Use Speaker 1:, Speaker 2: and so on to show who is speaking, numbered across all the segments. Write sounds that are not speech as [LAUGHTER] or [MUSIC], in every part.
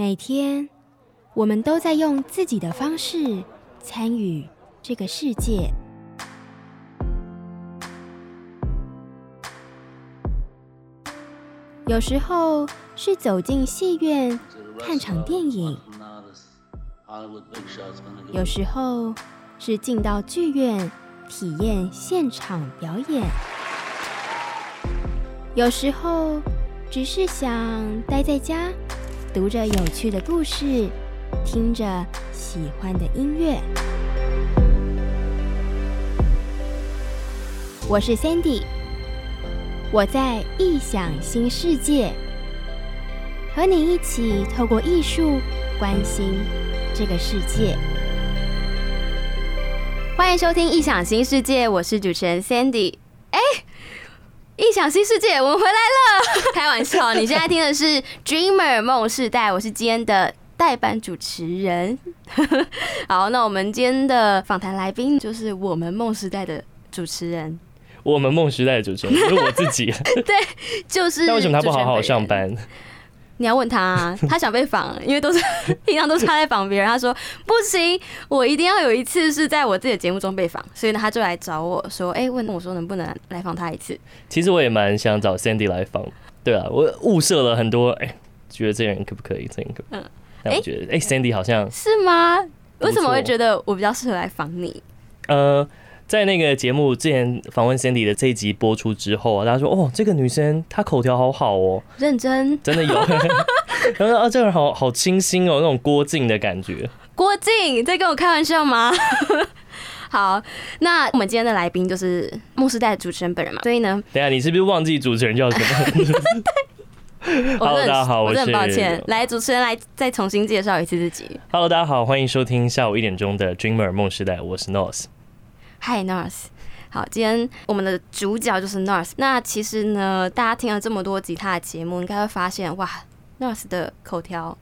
Speaker 1: 每天，我们都在用自己的方式参与这个世界。有时候是走进戏院看场电影，有时候是进到剧院体验现场表演，有时候只是想待在家。读着有趣的故事，听着喜欢的音乐。我是 Sandy，我在异想新世界，和你一起透过艺术关心这个世界。欢迎收听《异想新世界》，我是主持人 Sandy。哎。异想新世界，我们回来了！[LAUGHS] 开玩笑，你现在听的是 [LAUGHS]《Dreamer 梦世代》，我是今天的代班主持人。[LAUGHS] 好，那我们今天的访谈来宾就是我们梦时代的主持人。
Speaker 2: 我们梦时代的主持人是我自己。
Speaker 1: 对，就是。
Speaker 2: 那为什么他不好好上班？
Speaker 1: 你要问他啊，[LAUGHS] 他想被访，因为都是 [LAUGHS] 平常都是他在访别人。他说不行，我一定要有一次是在我自己的节目中被访，所以呢，他就来找我说，哎、欸，问我说能不能来访他一次。
Speaker 2: 其实我也蛮想找 Sandy 来访，对啊，我物色了很多，哎、欸，觉得这人可不可以？这人可不可以？嗯，但我觉得，哎、，Sandy 好像
Speaker 1: 是吗？为什么会觉得我比较适合来访你？
Speaker 2: 呃。在那个节目之前访问 Cindy 的这一集播出之后啊，大家说哦，这个女生她口条好好哦，
Speaker 1: 认真，
Speaker 2: 真的有。[LAUGHS] 然后啊，这个人好好清新哦，那种郭靖的感觉。
Speaker 1: 郭靖在跟我开玩笑吗？[LAUGHS] 好，那我们今天的来宾就是梦时代的主持人本人嘛，所以呢，
Speaker 2: 等下你是不是忘记主持人叫什么？[LAUGHS] 对，Hello，大家好，我是，我很抱歉，
Speaker 1: 来主持人来再重新介绍一次自己。
Speaker 2: Hello，大家好，欢迎收听下午一点钟的 Dreamer 梦时代，我是 North。
Speaker 1: Hi North，好，今天我们的主角就是 Nars。那其实呢，大家听了这么多集他的节目，应该会发现，哇，Nars 的口条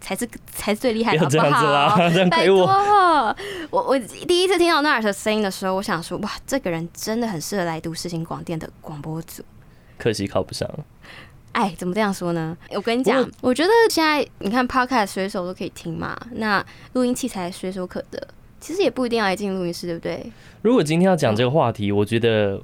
Speaker 1: 才是才是最厉害的，好不好？[LAUGHS] 拜托，我我我第一次听到 Nars 的声音的时候，我想说，哇，这个人真的很适合来读世新广电的广播组。
Speaker 2: 可惜考不上。
Speaker 1: 哎，怎么这样说呢？我跟你讲，我，我觉得现在你看 Podcast 随手都可以听嘛，那录音器材随手可得。其实也不一定要来进录音室，对不对？
Speaker 2: 如果今天要讲这个话题，我觉得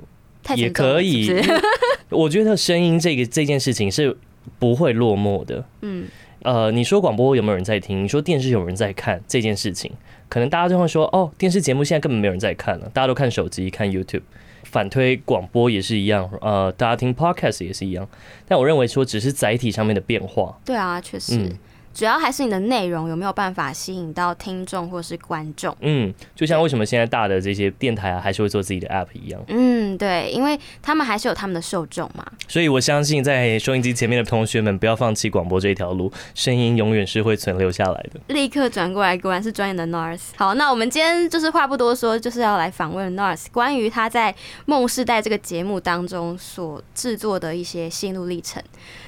Speaker 2: 也可以。[LAUGHS] 我觉得声音这个这件事情是不会落寞的。嗯，呃，你说广播有没有人在听？你说电视有人在看这件事情，可能大家就会说，哦，电视节目现在根本没有人在看了，大家都看手机、看 YouTube。反推广播也是一样，呃，大家听 Podcast 也是一样。但我认为说，只是载体上面的变化。
Speaker 1: 对啊，确实。嗯主要还是你的内容有没有办法吸引到听众或是观众？
Speaker 2: 嗯，就像为什么现在大的这些电台啊，还是会做自己的 app 一样。
Speaker 1: 嗯，对，因为他们还是有他们的受众嘛。
Speaker 2: 所以我相信，在收音机前面的同学们，不要放弃广播这一条路，声音永远是会存留下来的。
Speaker 1: 立刻转过来，果然是专业的 North。好，那我们今天就是话不多说，就是要来访问 North，关于他在《梦世代》这个节目当中所制作的一些心路历程。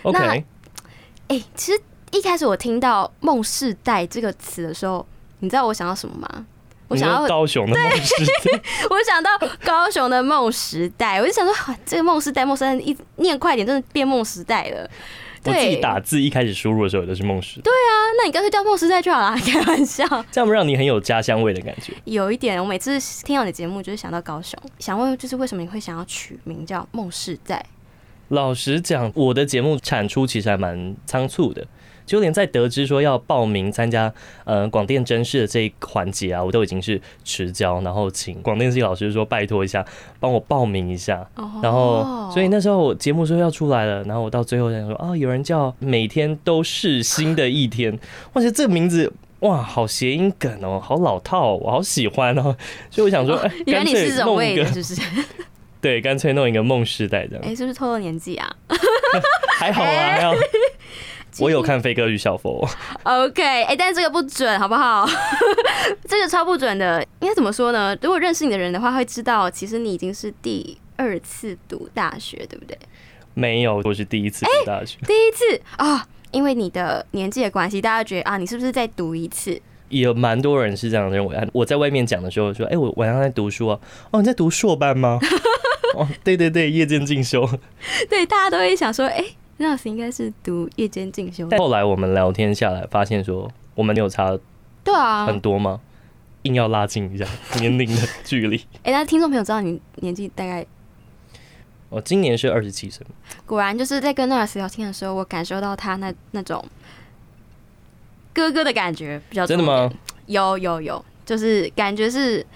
Speaker 2: OK，
Speaker 1: 哎、欸，其实。一开始我听到“梦世代”这个词的时候，你知道我想到什么吗？我想到
Speaker 2: 高雄的梦时代。[LAUGHS]
Speaker 1: 我想到高雄的梦时代，我就想说，这个梦世代、梦时代一念快点，真的变梦时代了。
Speaker 2: 我自己打字一开始输入的时候都是梦时代。
Speaker 1: 对啊，那你干脆叫梦时代就好了，开玩笑。
Speaker 2: 这样不让你很有家乡味的感觉？
Speaker 1: 有一点，我每次听到你节目，就是想到高雄。想问，就是为什么你会想要取名叫梦世代？
Speaker 2: 老实讲，我的节目产出其实还蛮仓促的。就连在得知说要报名参加呃广电甄试的这一环节啊，我都已经是迟交，然后请广电系老师说拜托一下，帮我报名一下。然后所以那时候我节目说要出来了，然后我到最后才说啊，有人叫每天都是新的一天，我觉得这个名字哇，好谐音梗哦，好老套，我好喜欢哦。[LAUGHS] 所以我想说，哎，[LAUGHS] 干脆弄一个，是不是？[LAUGHS] 对，干脆弄一个梦时代这样。
Speaker 1: 哎，是不是透露年纪啊？
Speaker 2: 还好啊，还好。我有看飞哥与小佛
Speaker 1: ，OK，哎、欸，但是这个不准，好不好？[LAUGHS] 这个超不准的，应该怎么说呢？如果认识你的人的话，会知道其实你已经是第二次读大学，对不对？
Speaker 2: 没有，我是第一次读大学，欸、
Speaker 1: 第一次啊、哦，因为你的年纪的关系，大家觉得啊，你是不是再读一次？
Speaker 2: 有蛮多人是这样认为。我在外面讲的时候说，哎、欸，我晚上在读书啊，哦，你在读硕班吗？[LAUGHS] 哦，对对对，夜间进修。[LAUGHS]
Speaker 1: 对，大家都会想说，哎、欸。Nurse 应该是读夜间进修。
Speaker 2: 但后来我们聊天下来，发现说我们有差，
Speaker 1: 对啊，
Speaker 2: 很多吗？硬要拉近一下年龄的距离。
Speaker 1: 哎、欸，那听众朋友知道你年纪大概？
Speaker 2: 我今年是二十七岁。
Speaker 1: 果然就是在跟 Nurse 聊天的时候，我感受到他那那种哥哥的感觉比较多。真的吗？有有有，就是感觉是。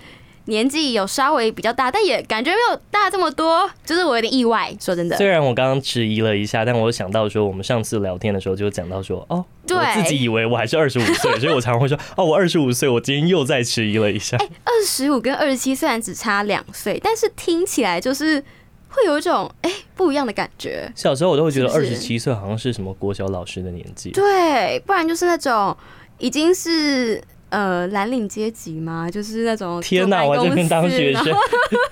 Speaker 1: 年纪有稍微比较大，但也感觉没有大这么多，就是我有点意外。说真的，
Speaker 2: 虽然我刚刚迟疑了一下，但我想到说，我们上次聊天的时候就讲到说，哦，对，我自己以为我还是二十五岁，所以我常常会说，哦，我二十五岁，我今天又再迟疑了一下。
Speaker 1: 哎、欸，二十五跟二十七虽然只差两岁，但是听起来就是会有一种哎、欸、不一样的感觉。
Speaker 2: 小时候我都会觉得二十七岁好像是什么国小老师的年纪，
Speaker 1: 对，不然就是那种已经是。呃，蓝领阶级吗？就是那种
Speaker 2: 天哪，我这边当学生，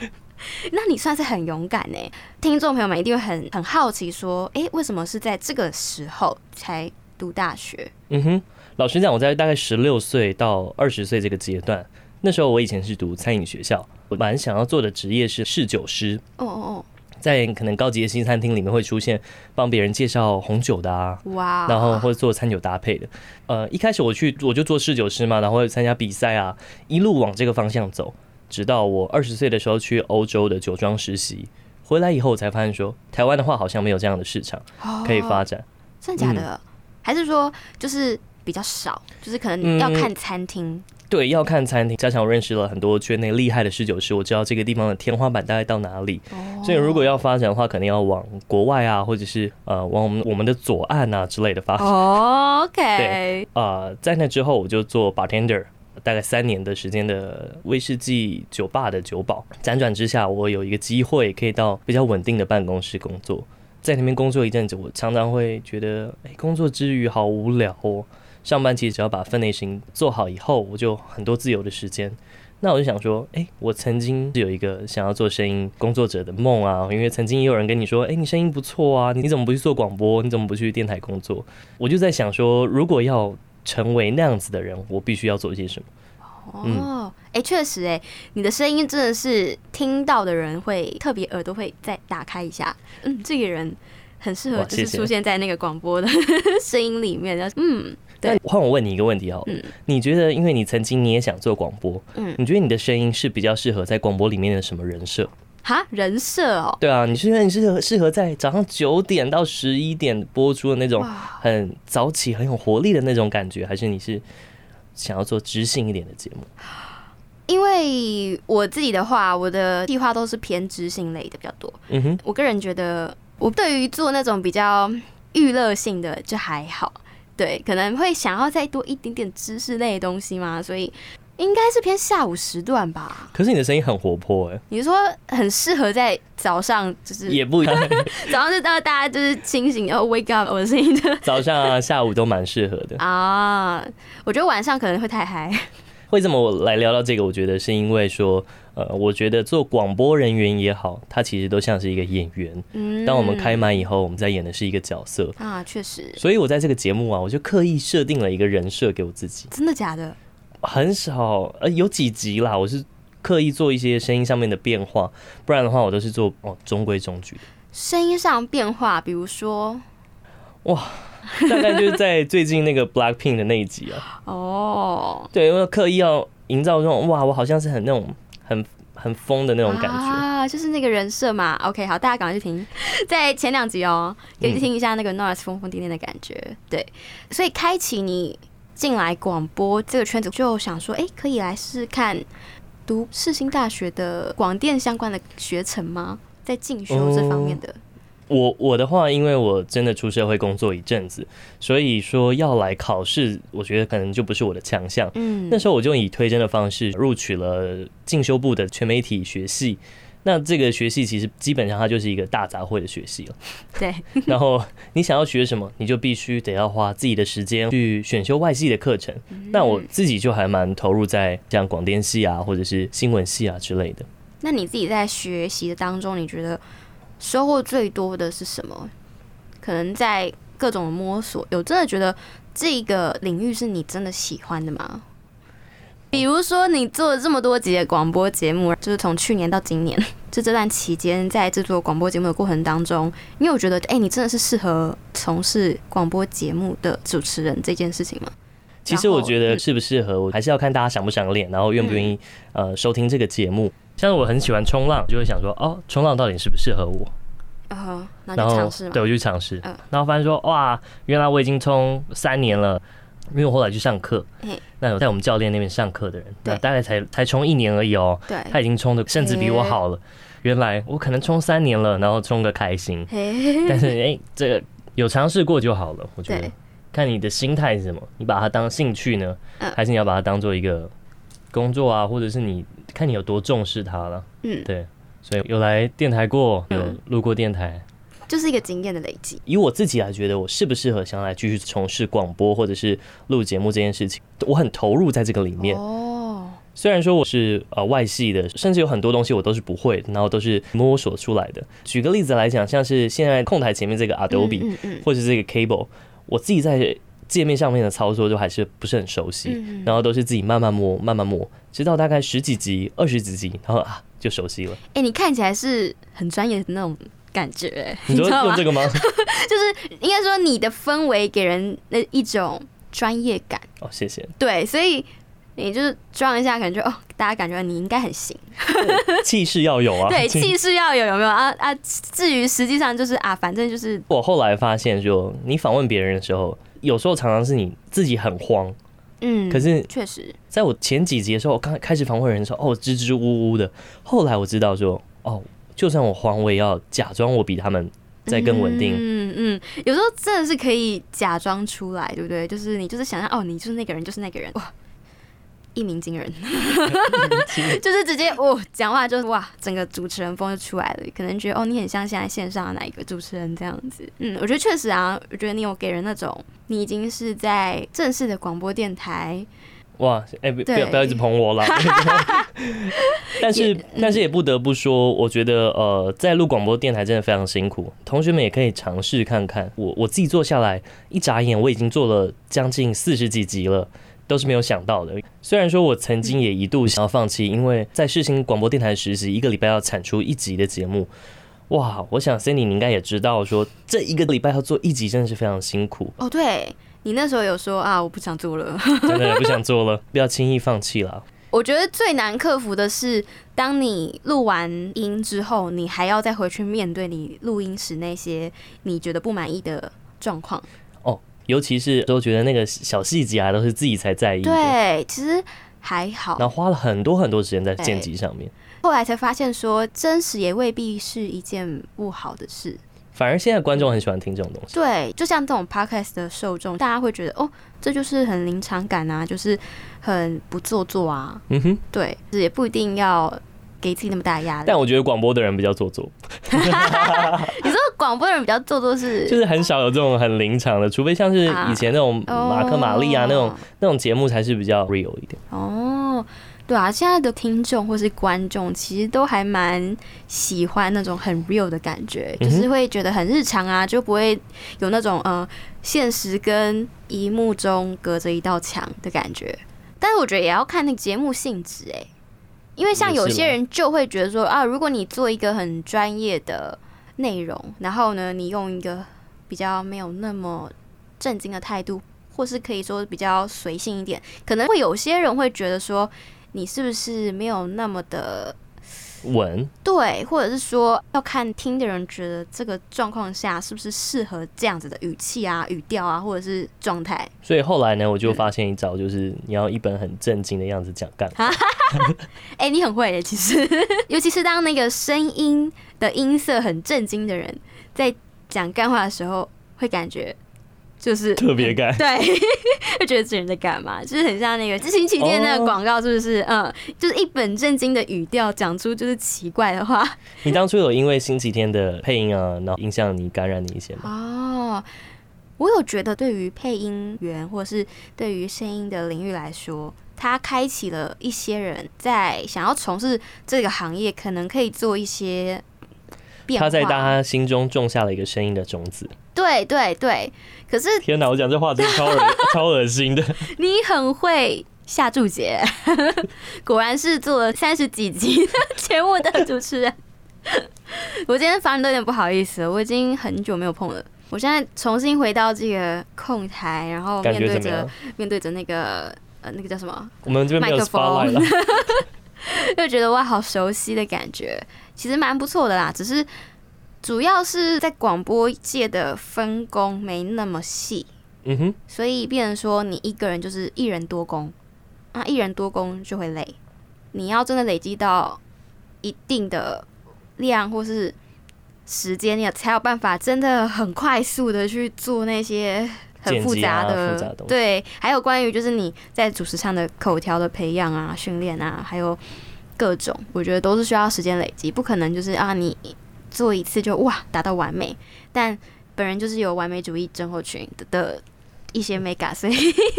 Speaker 2: [LAUGHS]
Speaker 1: 那你算是很勇敢呢。听众朋友们一定会很很好奇，说，哎、欸，为什么是在这个时候才读大学？
Speaker 2: 嗯哼，老实讲，我在大概十六岁到二十岁这个阶段，那时候我以前是读餐饮学校，我蛮想要做的职业是侍酒师。哦哦哦。在可能高级的新餐厅里面会出现帮别人介绍红酒的啊，哇，然后或者做餐酒搭配的。呃，一开始我去我就做侍酒师嘛，然后会参加比赛啊，一路往这个方向走，直到我二十岁的时候去欧洲的酒庄实习，回来以后我才发现说，台湾的话好像没有这样的市场可以发展。
Speaker 1: 真的假的？还是说就是比较少，就是可能要看餐厅。
Speaker 2: 对，要看餐厅。加上我认识了很多圈内厉害的侍酒师，我知道这个地方的天花板大概到哪里。Oh. 所以如果要发展的话，肯定要往国外啊，或者是呃往我们我们的左岸啊之类的发展。
Speaker 1: Oh, OK。
Speaker 2: 对啊、呃，在那之后我就做 bartender，大概三年的时间的威士忌酒吧的酒保。辗转之下，我有一个机会可以到比较稳定的办公室工作。在那边工作一阵子，我常常会觉得，哎，工作之余好无聊哦。上班其实只要把分内事情做好以后，我就很多自由的时间。那我就想说，哎、欸，我曾经是有一个想要做声音工作者的梦啊，因为曾经也有人跟你说，哎、欸，你声音不错啊，你怎么不去做广播？你怎么不去电台工作？我就在想说，如果要成为那样子的人，我必须要做些什么？
Speaker 1: 哦，哎、嗯，确、欸、实、欸，哎，你的声音真的是听到的人会特别耳朵会再打开一下。嗯，这个人很适合就是出现在那个广播的 [LAUGHS] 声音里面。嗯。
Speaker 2: 那换我问你一个问题哦，嗯，你觉得，因为你曾经你也想做广播，嗯，你觉得你的声音是比较适合在广播里面的什么人设？
Speaker 1: 哈，人设哦，
Speaker 2: 对啊，你是因为你适合适合在早上九点到十一点播出的那种很早起、很有活力的那种感觉，还是你是想要做知性一点的节目？
Speaker 1: 因为我自己的话，我的计划都是偏知性类的比较多。嗯哼，我个人觉得，我对于做那种比较娱乐性的就还好。对，可能会想要再多一点点知识类的东西嘛，所以应该是偏下午时段吧。
Speaker 2: 可是你的声音很活泼哎，
Speaker 1: 你是说很适合在早上，就是
Speaker 2: 也不一样，[LAUGHS]
Speaker 1: 早上就到大家就是清醒，然后 wake up 我的声音就。[LAUGHS]
Speaker 2: 早上啊，下午都蛮适合的
Speaker 1: 啊。我觉得晚上可能会太嗨。[LAUGHS]
Speaker 2: 为什么我来聊到这个？我觉得是因为说。呃，我觉得做广播人员也好，他其实都像是一个演员。嗯，当我们开麦以后，我们在演的是一个角色
Speaker 1: 啊，确实。
Speaker 2: 所以我在这个节目啊，我就刻意设定了一个人设给我自己。
Speaker 1: 真的假的？
Speaker 2: 很少，呃，有几集啦，我是刻意做一些声音上面的变化，不然的话，我都是做哦中规中矩。
Speaker 1: 声音上变化，比如说，
Speaker 2: 哇，大概就是在最近那个 Blackpink 的那一集啊。[LAUGHS] 哦，对，因为刻意要营造这种哇，我好像是很那种。很很疯的那种感觉
Speaker 1: 啊，就是那个人设嘛。OK，好，大家赶快去听，[LAUGHS] 在前两集哦，可以去听一下那个 Norris 疯疯癫癫的感觉。对，所以开启你进来广播这个圈子，就想说，哎、可以来试试看读世新大学的广电相关的学程吗？在进修这方面的。
Speaker 2: 我我的话，因为我真的出社会工作一阵子，所以说要来考试，我觉得可能就不是我的强项。嗯，那时候我就以推甄的方式录取了进修部的全媒体学系。那这个学系其实基本上它就是一个大杂烩的学系了。
Speaker 1: 对。[LAUGHS]
Speaker 2: 然后你想要学什么，你就必须得要花自己的时间去选修外系的课程。那我自己就还蛮投入在像广电系啊，或者是新闻系啊之类的。
Speaker 1: 那你自己在学习的当中，你觉得？收获最多的是什么？可能在各种摸索，有真的觉得这个领域是你真的喜欢的吗？比如说，你做了这么多集的广播节目，就是从去年到今年，就这段期间在制作广播节目的过程当中，你有觉得哎、欸，你真的是适合从事广播节目的主持人这件事情吗？
Speaker 2: 其实我觉得适不适合，我还是要看大家想不想练，然后愿不愿意呃收听这个节目。像我很喜欢冲浪，就会想说哦，冲浪到底适不适合我？
Speaker 1: 哦，那就尝试嘛。
Speaker 2: 对，我就尝试。然后发现说哇，原来我已经冲三年了，因为我后来去上课。那有在我们教练那边上课的人，对，大概才才冲一年而已哦。对，他已经冲的甚至比我好了。原来我可能冲三年了，然后冲个开心。但是哎，这个有尝试过就好了，我觉得。看你的心态是什么，你把它当兴趣呢，还是你要把它当做一个工作啊？或者是你看你有多重视它了？嗯，对，所以有来电台过，有录过电台，
Speaker 1: 就是一个经验的累积。
Speaker 2: 以我自己来觉得，我适不适合想来继续从事广播或者是录节目这件事情，我很投入在这个里面。哦，虽然说我是呃外系的，甚至有很多东西我都是不会，然后都是摸索出来的。举个例子来讲，像是现在控台前面这个 Adobe，或者是这个 Cable。我自己在界面上面的操作就还是不是很熟悉，然后都是自己慢慢摸，慢慢摸，直到大概十几集、二十几集，然后啊就熟悉了。
Speaker 1: 哎、欸，你看起来是很专业的那种感觉，[LAUGHS]
Speaker 2: 你说用这个吗？[LAUGHS]
Speaker 1: 就是应该说你的氛围给人那一种专业感。
Speaker 2: 哦，谢谢。
Speaker 1: 对，所以你就是装一下，感觉哦，大家感觉你应该很行，
Speaker 2: 气势要有啊。[LAUGHS]
Speaker 1: 对，气势要有，有没有啊啊？至于实际上就是啊，反正就是
Speaker 2: 我后来发现，就你访问别人的时候，有时候常常是你自己很慌，嗯，可是确实，在我前几集的时候，我刚开始访问人的时候，哦，支支吾吾的。后来我知道说，哦，就算我慌，我也要假装我比他们再更稳定。
Speaker 1: 嗯嗯，有时候真的是可以假装出来，对不对？就是你就是想象，哦，你就是那个人，就是那个人，哇。一鸣惊人，[LAUGHS] 就是直接哦，讲话就是哇，整个主持人风就出来了。可能觉得哦，你很像现在线上的哪一个主持人这样子。嗯，我觉得确实啊，我觉得你有给人那种你已经是在正式的广播电台。
Speaker 2: 哇，哎、欸，不要不要一直捧我了。[LAUGHS] 但是但是也不得不说，我觉得呃，在录广播电台真的非常辛苦。同学们也可以尝试看看。我我自己做下来，一眨眼我已经做了将近四十几集了。都是没有想到的。虽然说我曾经也一度想要放弃，因为在世新广播电台实习，一个礼拜要产出一集的节目。哇，我想 Sandy 你应该也知道，说这一个礼拜要做一集真的是非常辛苦。
Speaker 1: 哦，对，你那时候有说啊，我不想做了，
Speaker 2: 真的 [LAUGHS] 不想做了，[LAUGHS] 不要轻易放弃了。
Speaker 1: 我觉得最难克服的是，当你录完音之后，你还要再回去面对你录音时那些你觉得不满意的状况。
Speaker 2: 尤其是都觉得那个小细节啊，都是自己才在意。
Speaker 1: 对，其实还好。
Speaker 2: 然后花了很多很多时间在剪辑上面。
Speaker 1: 后来才发现，说真实也未必是一件不好的事。
Speaker 2: 反而现在观众很喜欢听这种东西。
Speaker 1: 对，就像这种 podcast 的受众，大家会觉得哦，这就是很临场感啊，就是很不做作啊。嗯哼，对，也不一定要。给自己那么大压力，
Speaker 2: 但我觉得广播的人比较做作。[LAUGHS]
Speaker 1: 你说广播的人比较做作是？[LAUGHS]
Speaker 2: 就是很少有这种很临场的，除非像是以前那种马克玛丽啊那种那种节目才是比较 real 一点。
Speaker 1: 哦，对啊，现在的听众或是观众其实都还蛮喜欢那种很 real 的感觉，就是会觉得很日常啊，就不会有那种呃现实跟荧幕中隔着一道墙的感觉。但是我觉得也要看那个节目性质，哎。因为像有些人就会觉得说啊，如果你做一个很专业的内容，然后呢，你用一个比较没有那么震惊的态度，或是可以说比较随性一点，可能会有些人会觉得说，你是不是没有那么的。
Speaker 2: 稳
Speaker 1: 对，或者是说要看听的人觉得这个状况下是不是适合这样子的语气啊、语调啊，或者是状态。
Speaker 2: 所以后来呢，我就发现一招，就是你要一本很正经的样子讲干话。
Speaker 1: 哎、欸，你很会的，其实，[LAUGHS] 尤其是当那个声音的音色很震惊的人在讲干话的时候，会感觉。就是
Speaker 2: 特别干，
Speaker 1: 对，[LAUGHS] 会觉得这人在干嘛？就是很像那个知行起见那个广告，是不是？嗯，就是一本正经的语调讲出就是奇怪的话。
Speaker 2: 你当初有因为星期天的配音啊，然后影响你、感染你一些吗？
Speaker 1: 哦，我有觉得，对于配音员或是对于声音的领域来说，它开启了一些人在想要从事这个行业，可能可以做一些变化。
Speaker 2: 他在大家心中种下了一个声音的种子。
Speaker 1: 对对对，可是
Speaker 2: 天哪，我讲这话真的超恶 [LAUGHS] 超恶心的。
Speaker 1: 你很会下注解，[LAUGHS] 果然是做了三十几集节目的主持人。我今天反正都有点不好意思了，我已经很久没有碰了。我现在重新回到这个控台，然后面对着面对着那个呃那个叫什么？
Speaker 2: 我们这边麦克风了，[LAUGHS]
Speaker 1: 就觉得哇，好熟悉的感觉，其实蛮不错的啦。只是主要是在广播界的分工没那么细，
Speaker 2: 嗯哼，
Speaker 1: 所以变成说你一个人就是一人多工，那，一人多工就会累。你要真的累积到一定的量或是时间，你才有办法真的很快速的去做那些很复杂的，
Speaker 2: 复杂的
Speaker 1: 对，还有关于就是你在主持上的口条的培养啊、训练啊，还有各种，我觉得都是需要时间累积，不可能就是啊你做一次就哇达到完美。但本人就是有完美主义症候群的一些美感，所以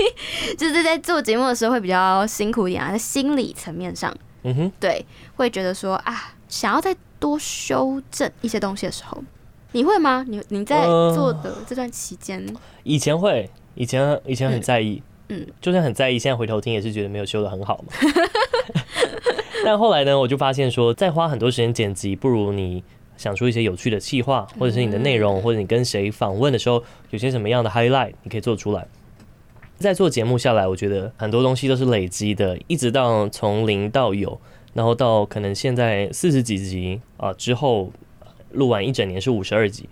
Speaker 1: [LAUGHS] 就是在做节目的时候会比较辛苦一点啊，在心理层面上，
Speaker 2: 嗯哼，
Speaker 1: 对，会觉得说啊，想要再多修正一些东西的时候，你会吗？你你在做的这段期间，呃，
Speaker 2: 以前会，以前以前很在意，
Speaker 1: 嗯，
Speaker 2: 就算很在意，现在回头听也是觉得没有修得很好嘛。[LAUGHS] 但后来呢，我就发现说，再花很多时间剪辑，不如你。想出一些有趣的企划，或者是你的内容，或者你跟谁访问的时候，有些什么样的 highlight，你可以做出来。在做节目下来，我觉得很多东西都是累积的，一直到从零到有，然后到可能现在四十几集啊之后，录完一整年是五十二集，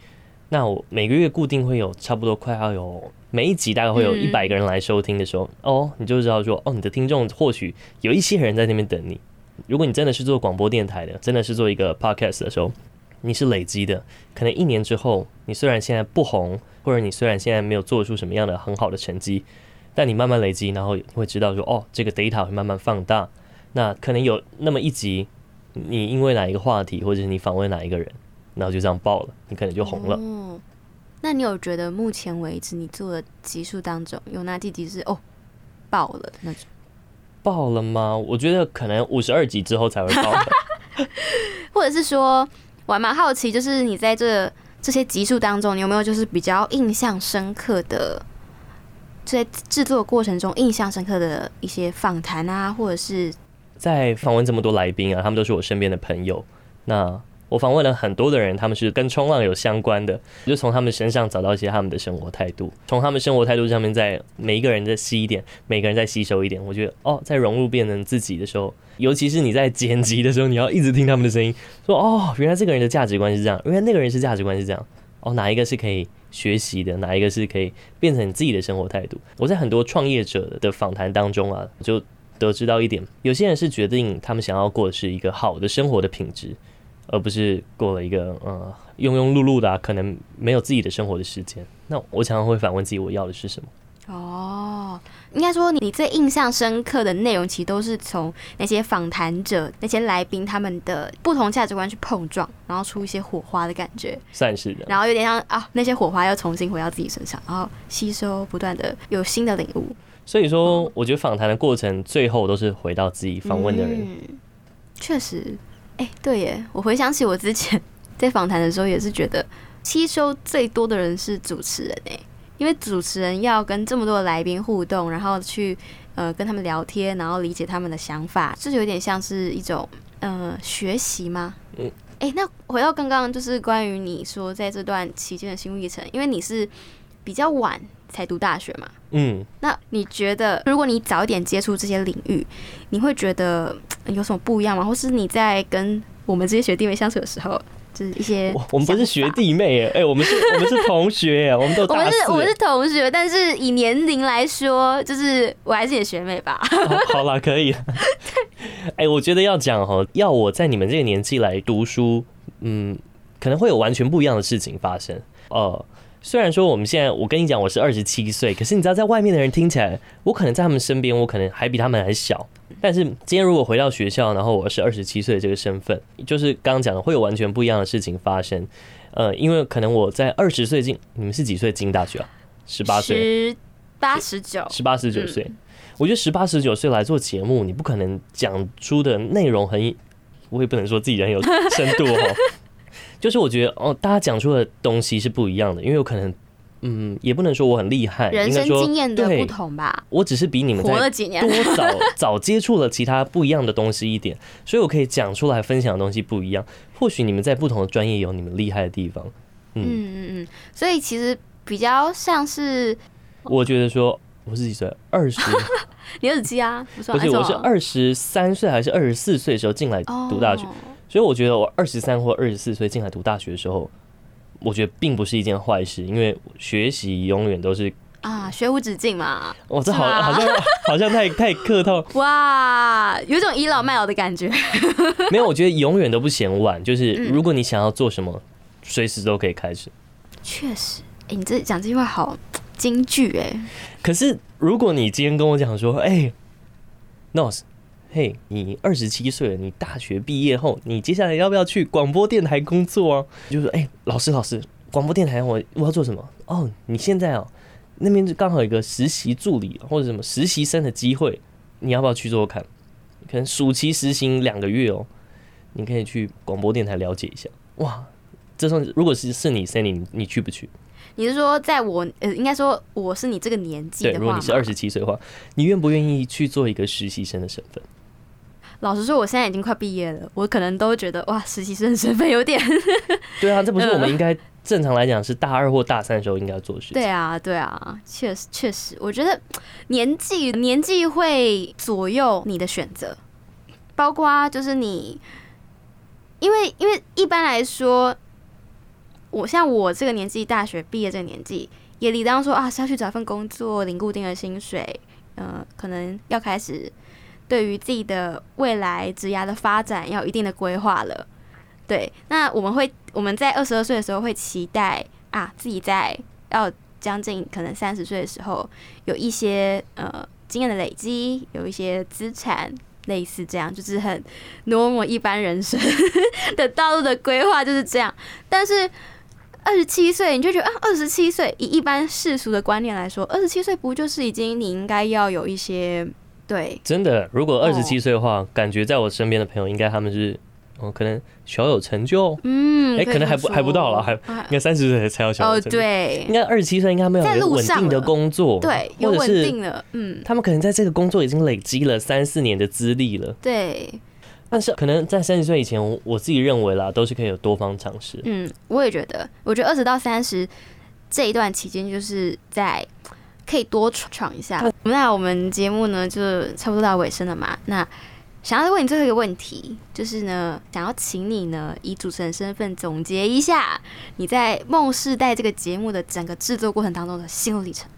Speaker 2: 那我每个月固定会有差不多快要有每一集大概会有一百个人来收听的时候，哦，你就知道说，哦，你的听众或许有一些人在那边等你。如果你真的是做广播电台的，真的是做一个 podcast 的时候。你是累积的，可能一年之后，你虽然现在不红，或者你虽然现在没有做出什么样的很好的成绩，但你慢慢累积，然后会知道说，哦，这个 data 会慢慢放大。那可能有那么一集，你因为哪一个话题，或者是你访问哪一个人，然后就这样爆了，你可能就红了。
Speaker 1: 哦，那你有觉得目前为止你做的集数当中，有哪几集是哦爆了那种？
Speaker 2: 爆了吗？我觉得可能五十二集之后才会爆，[LAUGHS]
Speaker 1: 或者是说。我还蛮好奇，就是你在这这些集数当中，你有没有就是比较印象深刻的，在制作过程中印象深刻的一些访谈啊，或者是
Speaker 2: 在访问这么多来宾啊，他们都是我身边的朋友，那。我访问了很多的人，他们是跟冲浪有相关的，就从他们身上找到一些他们的生活态度，从他们生活态度上面，在每一个人再吸一点，每个人再吸收一点。我觉得哦，在融入变成自己的时候，尤其是你在剪辑的时候，你要一直听他们的声音，说哦，原来这个人的价值观是这样，原来那个人是价值观是这样，哦，哪一个是可以学习的，哪一个是可以变成你自己的生活态度。我在很多创业者的访谈当中啊，就得知到一点，有些人是决定他们想要过的是一个好的生活的品质。而不是过了一个呃庸庸碌碌的、啊，可能没有自己的生活的时间。那我常常会反问自己，我要的是什么？
Speaker 1: 哦，应该说你最印象深刻的内容，其实都是从那些访谈者、那些来宾他们的不同价值观去碰撞，然后出一些火花的感觉。
Speaker 2: 算是的。
Speaker 1: 然后有点像啊，那些火花又重新回到自己身上，然后吸收，不断的有新的领悟。
Speaker 2: 所以说，我觉得访谈的过程最后都是回到自己访问的人。
Speaker 1: 嗯，确实。哎、欸，对耶！我回想起我之前 [LAUGHS] 在访谈的时候，也是觉得吸收最多的人是主持人哎，因为主持人要跟这么多的来宾互动，然后去呃跟他们聊天，然后理解他们的想法，就是有点像是一种呃学习吗？嗯。哎、欸，那回到刚刚，就是关于你说在这段期间的心路历程，因为你是比较晚才读大学嘛，
Speaker 2: 嗯，
Speaker 1: 那你觉得如果你早一点接触这些领域，你会觉得？有什么不一样吗？或是你在跟我们这些学弟妹相处的时候，就是一些
Speaker 2: 我们不是学弟妹哎，我们是我们是同学，[LAUGHS] 我们都，
Speaker 1: 我们是我们是同学，但是以年龄来说，就是我还是你的学妹吧。
Speaker 2: 哦、好啦，可以。[LAUGHS] 哎、欸，我觉得要讲哈，要我在你们这个年纪来读书，嗯，可能会有完全不一样的事情发生哦。呃虽然说我们现在，我跟你讲我是二十七岁，可是你知道，在外面的人听起来，我可能在他们身边，我可能还比他们还小。但是今天如果回到学校，然后我是二十七岁的这个身份，就是刚刚讲的会有完全不一样的事情发生。呃，因为可能我在二十岁进，你们是几岁进大学啊？十八岁？
Speaker 1: 十八十九？十八
Speaker 2: 十九岁？我觉得十八十九岁来做节目，你不可能讲出的内容很，我也不能说自己很有深度哦。就是我觉得哦，大家讲出的东西是不一样的，因为有可能嗯，也不能说我很厉害，
Speaker 1: 人生经验的不同吧。
Speaker 2: 我只是比你们
Speaker 1: 活了几年，
Speaker 2: 多早早接触了其他不一样的东西一点，所以我可以讲出来分享的东西不一样。或许你们在不同的专业有你们厉害的地方。嗯
Speaker 1: 嗯嗯，所以其实比较像是，
Speaker 2: 我觉得说我是几岁？二十？[LAUGHS]
Speaker 1: 你二十七啊？不，
Speaker 2: 不是，我是二十三岁还是二十四岁的时候进来读大学，哦、所以我觉得我二十三或二十四岁进来读大学的时候。我觉得并不是一件坏事，因为学习永远都是
Speaker 1: 啊，学无止境嘛。
Speaker 2: 我、哦、这好好像 [LAUGHS] 好像太太客套 [LAUGHS]
Speaker 1: 哇，有种倚老卖老的感觉。[LAUGHS]
Speaker 2: 没有，我觉得永远都不嫌晚。就是如果你想要做什么，随、嗯、时都可以开始。
Speaker 1: 确实，哎、欸，你这讲这句话好京剧哎。
Speaker 2: 可是如果你今天跟我讲说，哎、欸、，Nos。嘿，hey, 你二十七岁了，你大学毕业后，你接下来要不要去广播电台工作啊？就说，哎、欸，老师，老师，广播电台我我要做什么？哦，你现在哦，那边刚好有一个实习助理或者什么实习生的机会，你要不要去做做看？可能暑期实行两个月哦，你可以去广播电台了解一下。哇，这算如果是是你 Sandy，你你去不去？
Speaker 1: 你是说，在我呃，应该说我是你这个年纪的话，
Speaker 2: 对，如果你是二十七岁的话，你愿不愿意去做一个实习生的身份？
Speaker 1: 老实说，我现在已经快毕业了，我可能都觉得哇，实习生的身份有点。[LAUGHS]
Speaker 2: 对啊，这不是我们应该正常来讲是大二或大三的时候应该要做的事情。
Speaker 1: 对啊，对啊，确实确实，我觉得年纪年纪会左右你的选择，包括就是你，因为因为一般来说，我像我这个年纪，大学毕业这个年纪，也理当说啊是要去找份工作，领固定的薪水，嗯、呃，可能要开始。对于自己的未来职涯的发展，要有一定的规划了。对，那我们会我们在二十二岁的时候会期待啊，自己在要将近可能三十岁的时候，有一些呃经验的累积，有一些资产，类似这样，就是很 normal 一般人生的道路的规划就是这样。但是二十七岁，你就觉得啊，二十七岁以一般世俗的观念来说，二十七岁不就是已经你应该要有一些。对，
Speaker 2: 真的，如果二十七岁的话，哦、感觉在我身边的朋友，应该他们是，哦，可能小有成就，
Speaker 1: 嗯，
Speaker 2: 哎，可能还不还不到了，还应该三十岁才要小有成就，
Speaker 1: 哦，对，
Speaker 2: 应该二十七岁应该没有稳定的工作，
Speaker 1: 对，有稳定的，嗯，
Speaker 2: 他们可能在这个工作已经累积了三四年的资历了，
Speaker 1: 对，
Speaker 2: 但是可能在三十岁以前，我自己认为啦，都是可以有多方尝试，
Speaker 1: 嗯，我也觉得，我觉得二十到三十这一段期间，就是在。可以多闯闯一下。那我们节目呢，就差不多到尾声了嘛。那想要问你最后一个问题，就是呢，想要请你呢，以主持人身份总结一下你在《梦世代》这个节目的整个制作过程当中的心路历程。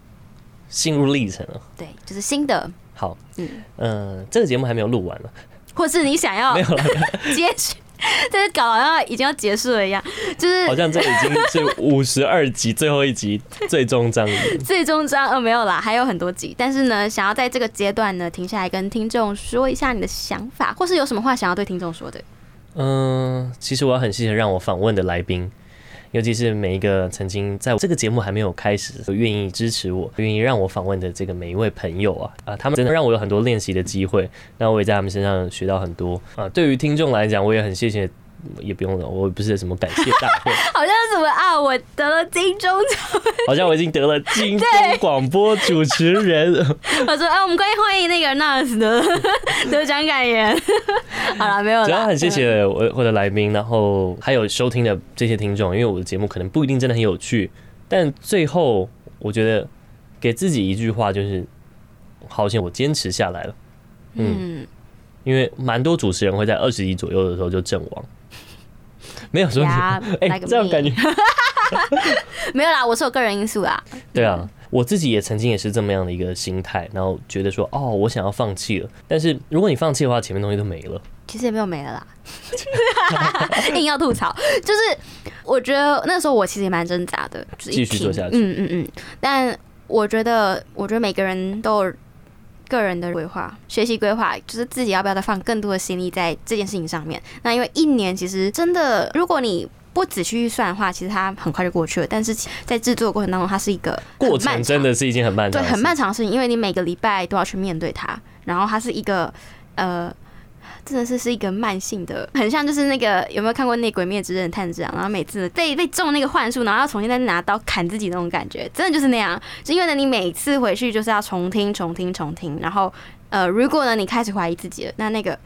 Speaker 2: 心路历程啊？
Speaker 1: 对，就是心得。
Speaker 2: 好，嗯嗯、呃，这个节目还没有录完了，
Speaker 1: 或是你想要没有了 [LAUGHS] 接续。[LAUGHS] 这是搞好像已经要结束了一样，就是
Speaker 2: 好像这已经 [LAUGHS] 是五十二集最后一集最终章。
Speaker 1: 最终章呃没有啦，还有很多集。但是呢，想要在这个阶段呢停下来跟听众说一下你的想法，或是有什么话想要对听众说的。
Speaker 2: 嗯，其实我要很谢谢让我访问的来宾。尤其是每一个曾经在这个节目还没有开始就愿意支持我、愿意让我访问的这个每一位朋友啊啊，他们真的让我有很多练习的机会，那我也在他们身上学到很多啊。对于听众来讲，我也很谢谢。也不用了，我不是什么感谢大会，[LAUGHS]
Speaker 1: 好像什么啊，我得了金钟奖，[LAUGHS]
Speaker 2: 好像我已经得了金钟广播主持人。[LAUGHS]
Speaker 1: 我说，哎、啊，我们欢迎欢迎那个 Nos 的得奖感言。好了，没有了。主要
Speaker 2: 很谢谢我我的来宾，然后还有收听的这些听众，因为我的节目可能不一定真的很有趣，但最后我觉得给自己一句话就是，好险我坚持下来了。嗯，嗯因为蛮多主持人会在二十集左右的时候就阵亡。[LAUGHS] 没有说哎，这样感觉 [LAUGHS]
Speaker 1: 没有啦。我是有个人因素啦。
Speaker 2: 对啊，我自己也曾经也是这么样的一个心态，然后觉得说哦，我想要放弃了。但是如果你放弃的话，前面东西都没了。
Speaker 1: 其实也没有没了啦，[LAUGHS] 硬要吐槽。就是我觉得那时候我其实也蛮挣扎的，
Speaker 2: 继续做下去。
Speaker 1: 嗯嗯嗯。但我觉得，我觉得每个人都有。个人的规划、学习规划，就是自己要不要再放更多的心力在这件事情上面。那因为一年其实真的，如果你不仔细预算的话，其实它很快就过去了。但是在制作过程当中，它是一个
Speaker 2: 过程，真的是一件很漫长、
Speaker 1: 对，很漫长的事情。因为你每个礼拜都要去面对它，然后它是一个呃真的是是一个慢性的，很像就是那个有没有看过那《鬼灭之刃》炭治郎，然后每次被被中那个幻术，然后要重新再拿刀砍自己那种感觉，真的就是那样。就因为呢，你每次回去就是要重听、重听、重听，然后呃，如果呢你开始怀疑自己了，那那个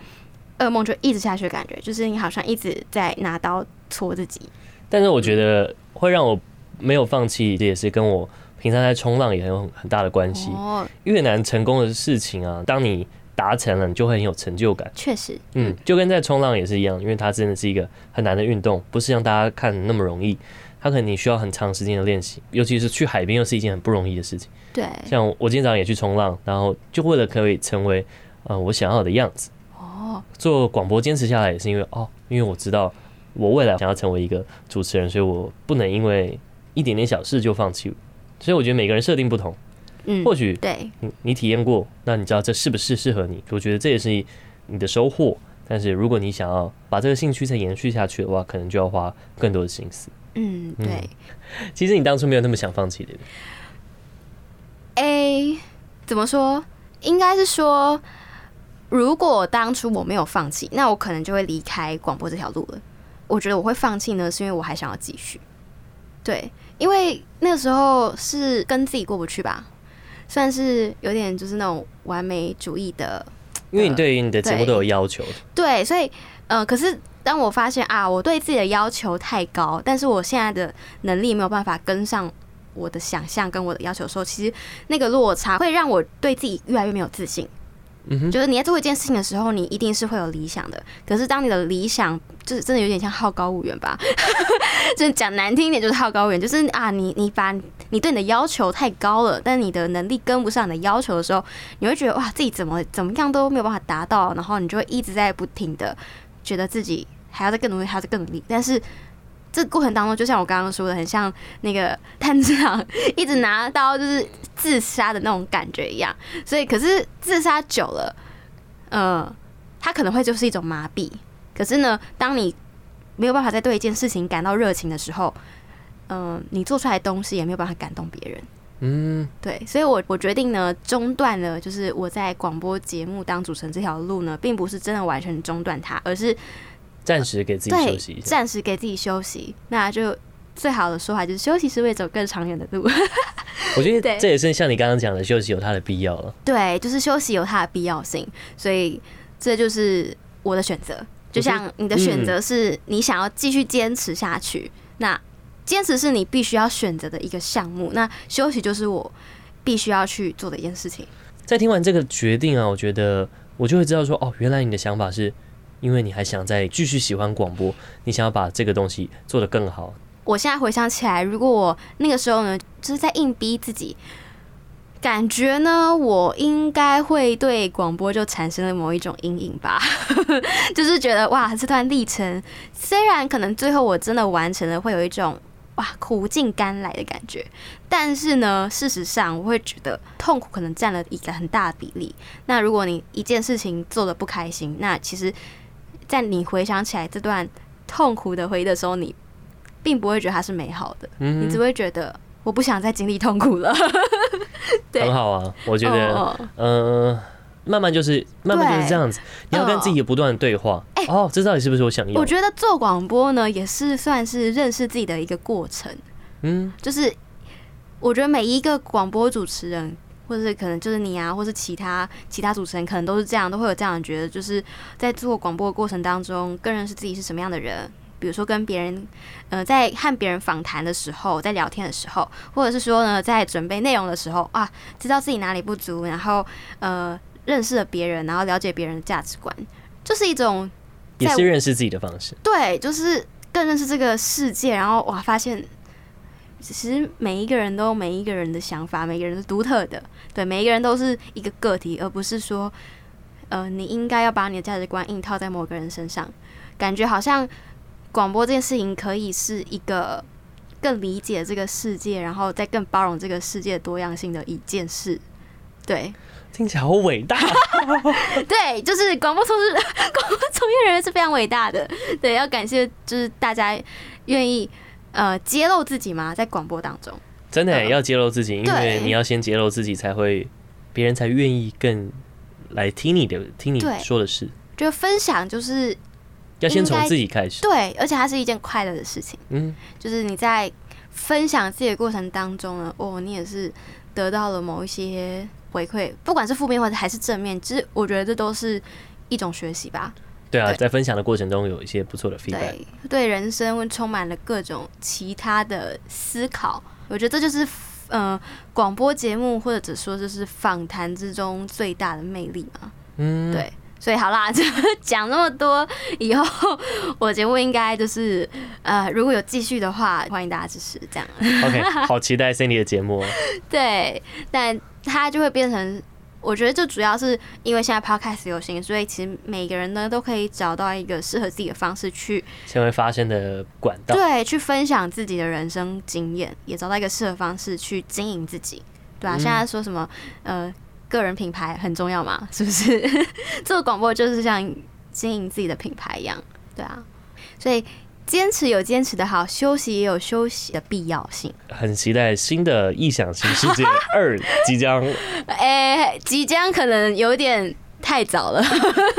Speaker 1: 噩梦就一直下去的感觉，就是你好像一直在拿刀戳自己。
Speaker 2: 但是我觉得会让我没有放弃，这也是跟我平常在冲浪也很有很大的关系。哦，越难成功的事情啊，当你达成了，你就会很有成就感。
Speaker 1: 确实，
Speaker 2: 嗯，就跟在冲浪也是一样，因为它真的是一个很难的运动，不是像大家看那么容易。它可能你需要很长时间的练习，尤其是去海边又是一件很不容易的事情。
Speaker 1: 对，
Speaker 2: 像我今天早上也去冲浪，然后就为了可以成为呃我想要的样子。哦，做广播坚持下来也是因为哦，因为我知道我未来想要成为一个主持人，所以我不能因为一点点小事就放弃。所以我觉得每个人设定不同。
Speaker 1: 嗯，
Speaker 2: 或许
Speaker 1: 对，
Speaker 2: 你你体验过，那你知道这是不是适合你？我觉得这也是你的收获。但是如果你想要把这个兴趣再延续下去的话，可能就要花更多的心思。
Speaker 1: 嗯，对。
Speaker 2: 嗯、其实你当初没有那么想放弃的。
Speaker 1: 哎，怎么说？应该是说，如果当初我没有放弃，那我可能就会离开广播这条路了。我觉得我会放弃呢，是因为我还想要继续。对，因为那个时候是跟自己过不去吧。算是有点就是那种完美主义的，
Speaker 2: 因为你对于你的节目都有要求。
Speaker 1: 对，所以呃，可是当我发现啊，我对自己的要求太高，但是我现在的能力没有办法跟上我的想象跟我的要求的时候，其实那个落差会让我对自己越来越没有自信。就是你在做一件事情的时候，你一定是会有理想的。可是当你的理想就是真的有点像好高骛远吧，[LAUGHS] 就是讲难听一点，就是好高骛远，就是啊，你你把你对你的要求太高了，但你的能力跟不上你的要求的时候，你会觉得哇，自己怎么怎么样都没有办法达到，然后你就会一直在不停的觉得自己还要再更努力，还要再更努力，但是。这过程当中，就像我刚刚说的，很像那个炭治郎一直拿刀就是自杀的那种感觉一样。所以，可是自杀久了，呃，他可能会就是一种麻痹。可是呢，当你没有办法再对一件事情感到热情的时候，嗯、你做出来的东西也没有办法感动别人。嗯，对。所以我我决定呢，中断了，就是我在广播节目当主持人这条路呢，并不是真的完全中断它，而是。
Speaker 2: 暂时给自己休息一下，
Speaker 1: 暂时给自己休息，那就最好的说法就是休息是为了走更长远的路。[LAUGHS] [LAUGHS]
Speaker 2: 我觉得这也是像你刚刚讲的，休息有它的必要了。
Speaker 1: 对，就是休息有它的必要性，所以这就是我的选择。就像你的选择是你想要继续坚持下去，嗯、那坚持是你必须要选择的一个项目，那休息就是我必须要去做的一件事情。
Speaker 2: 在听完这个决定啊，我觉得我就会知道说，哦，原来你的想法是。因为你还想再继续喜欢广播，你想要把这个东西做得更好。
Speaker 1: 我现在回想起来，如果我那个时候呢，就是在硬逼自己，感觉呢，我应该会对广播就产生了某一种阴影吧。[LAUGHS] 就是觉得哇，这段历程虽然可能最后我真的完成了，会有一种哇苦尽甘来的感觉，但是呢，事实上我会觉得痛苦可能占了一个很大的比例。那如果你一件事情做得不开心，那其实。在你回想起来这段痛苦的回忆的时候，你并不会觉得它是美好的，嗯、你只会觉得我不想再经历痛苦了。[LAUGHS] 对，
Speaker 2: 很好啊，我觉得，嗯、慢慢就是慢慢就是这样子，你要跟自己不断的对话。哎、哦，哦，这到底是不是我想要？
Speaker 1: 我觉得做广播呢，也是算是认识自己的一个过程。嗯，就是我觉得每一个广播主持人。或者是可能就是你啊，或是其他其他主持人，可能都是这样，都会有这样的觉得，就是在做广播的过程当中，更认识自己是什么样的人。比如说跟别人，呃，在和别人访谈的时候，在聊天的时候，或者是说呢，在准备内容的时候啊，知道自己哪里不足，然后呃，认识了别人，然后了解别人的价值观，就是一种
Speaker 2: 也是认识自己的方式。
Speaker 1: 对，就是更认识这个世界，然后哇，发现。其实每一个人都有每一个人的想法，每个人是独特的，对，每一个人都是一个个体，而不是说，呃，你应该要把你的价值观硬套在某个人身上。感觉好像广播这件事情可以是一个更理解这个世界，然后再更包容这个世界多样性的一件事。对，
Speaker 2: 听起来好伟大。[LAUGHS]
Speaker 1: 对，就是广播从事广播从业人员是非常伟大的。对，要感谢就是大家愿意。呃，揭露自己吗？在广播当中，
Speaker 2: 真的、呃、要揭露自己，因为你要先揭露自己，才会别人才愿意更来听你的，听你说的事。
Speaker 1: 觉得分享就是
Speaker 2: 要先从自己开始，
Speaker 1: 对，而且它是一件快乐的事情。
Speaker 2: 嗯，
Speaker 1: 就是你在分享自己的过程当中呢，哦，你也是得到了某一些回馈，不管是负面或者还是正面，其实我觉得这都是一种学习吧。
Speaker 2: 对啊，在分享的过程中有一些不错的 feedback，
Speaker 1: 对，对人生充满了各种其他的思考。我觉得这就是呃广播节目或者只说就是访谈之中最大的魅力嘛。嗯，对。所以好啦，[LAUGHS] 就讲那么多，以后我节目应该就是呃，如果有继续的话，欢迎大家支持。这样
Speaker 2: ，OK，好期待 Sandy 的节目。[LAUGHS]
Speaker 1: 对，但它就会变成，我觉得这主要是因为现在 Podcast 流行，所以其实每个人呢都可以找到一个适合自己的方式去
Speaker 2: 成为发声的管道，
Speaker 1: 对，去分享自己的人生经验，也找到一个适合方式去经营自己，对啊，嗯、现在说什么呃。个人品牌很重要嘛，是不是？[LAUGHS] 做广播就是像经营自己的品牌一样，对啊。所以坚持有坚持的好，休息也有休息的必要性。
Speaker 2: 很期待新的异想新世界二 [LAUGHS] 即将，
Speaker 1: 哎、欸，即将可能有点太早了，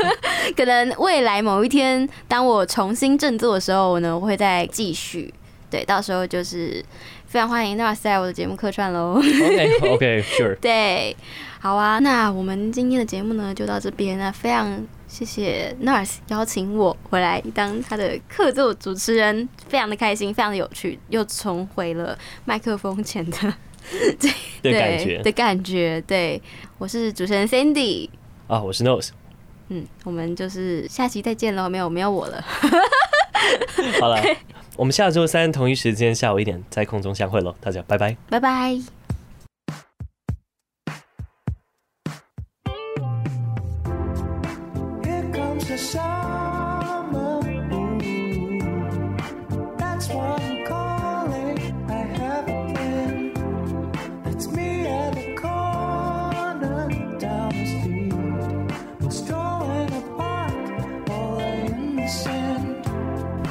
Speaker 1: [LAUGHS] 可能未来某一天，当我重新振作的时候呢，我会再继续。对，到时候就是非常欢迎 Nars 在我的节目客串喽。
Speaker 2: OK，OK，Sure。[LAUGHS]
Speaker 1: 对。好啊，那我们今天的节目呢就到这边。那非常谢谢 Nars 邀请我回来当他的客座主持人，非常的开心，非常的有趣，又重回了麦克风前的
Speaker 2: 对的感觉
Speaker 1: 的感觉。对，我是主持人 Sandy
Speaker 2: 啊，我是 Nose。
Speaker 1: 嗯，我们就是下期再见喽，没有没有我了。
Speaker 2: 好了，我们下周三同一时间下午一点在空中相会喽，大家拜拜，
Speaker 1: 拜拜。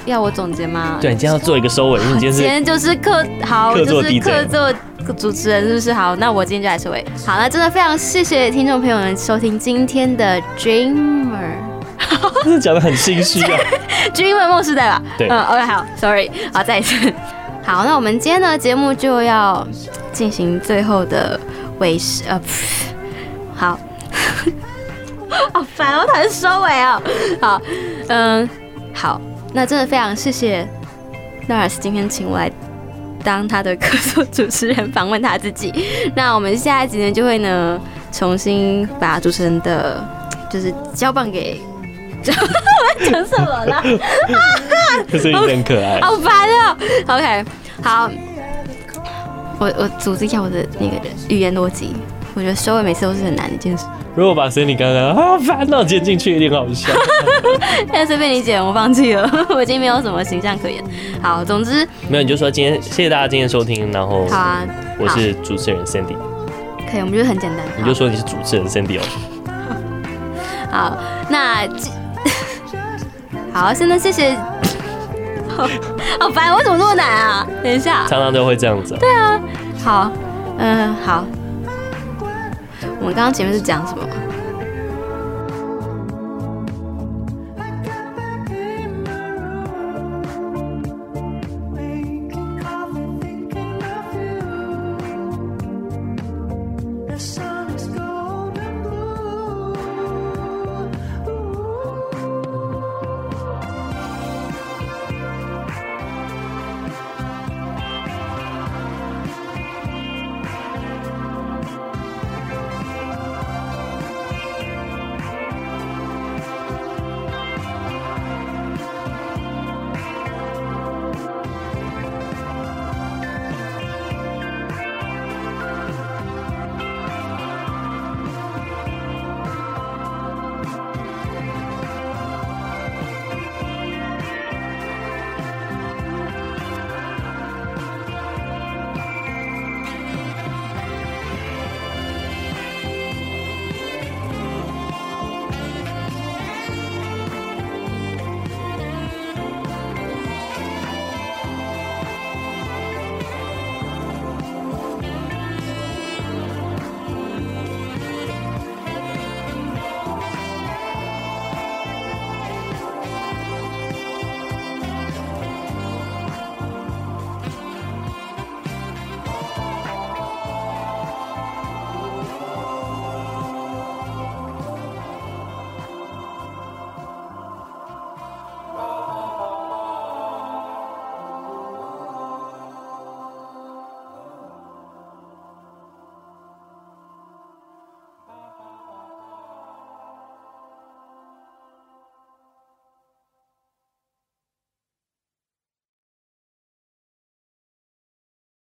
Speaker 1: 要我总结吗？
Speaker 2: 对，你今天要做一个收尾，因为今天
Speaker 1: 今天就是客好，就是客座主持人，是不是？好，那我今天就来收尾。好，那真的非常谢谢听众朋友们收听今天的 Dreamer，[LAUGHS]
Speaker 2: 真的讲得很心虚啊
Speaker 1: ，Dreamer 梦时代吧？
Speaker 2: 对，
Speaker 1: 嗯，OK，好，Sorry，好，再一次。好，那我们今天的节目就要进行最后的尾声，呃，[LAUGHS] 好，[LAUGHS] 好烦哦，才收尾哦。好，嗯，好。那真的非常谢谢 Nars 今天请我来当他的客座主持人，访问他自己。那我们下一集呢，就会呢重新把主持人的就是交棒给，我讲什么了？
Speaker 2: 这声音很可爱，
Speaker 1: 好烦哦。OK，好，我我组织一下我的那个语言逻辑。我觉得收尾每次都是很难的一件事。
Speaker 2: 如果把 Cindy 刚刚啊烦恼剪进去，一定好笑。[LAUGHS]
Speaker 1: 现在随便你剪，我放弃了，[LAUGHS] 我已经没有什么形象可言。好，总之
Speaker 2: 没有，你就说今天谢谢大家今天收听，然后
Speaker 1: 好啊，
Speaker 2: 我是主持人 Cindy。
Speaker 1: 可以，我们觉得很简单。
Speaker 2: 你就说你是主持人 Cindy 哦。
Speaker 1: 好，[LAUGHS] 那好，现在谢谢。[LAUGHS] 好烦，为什么这么难啊？等一下，
Speaker 2: 常常都会这样子。
Speaker 1: 对啊，好，嗯，好。我们刚刚前面是讲什么？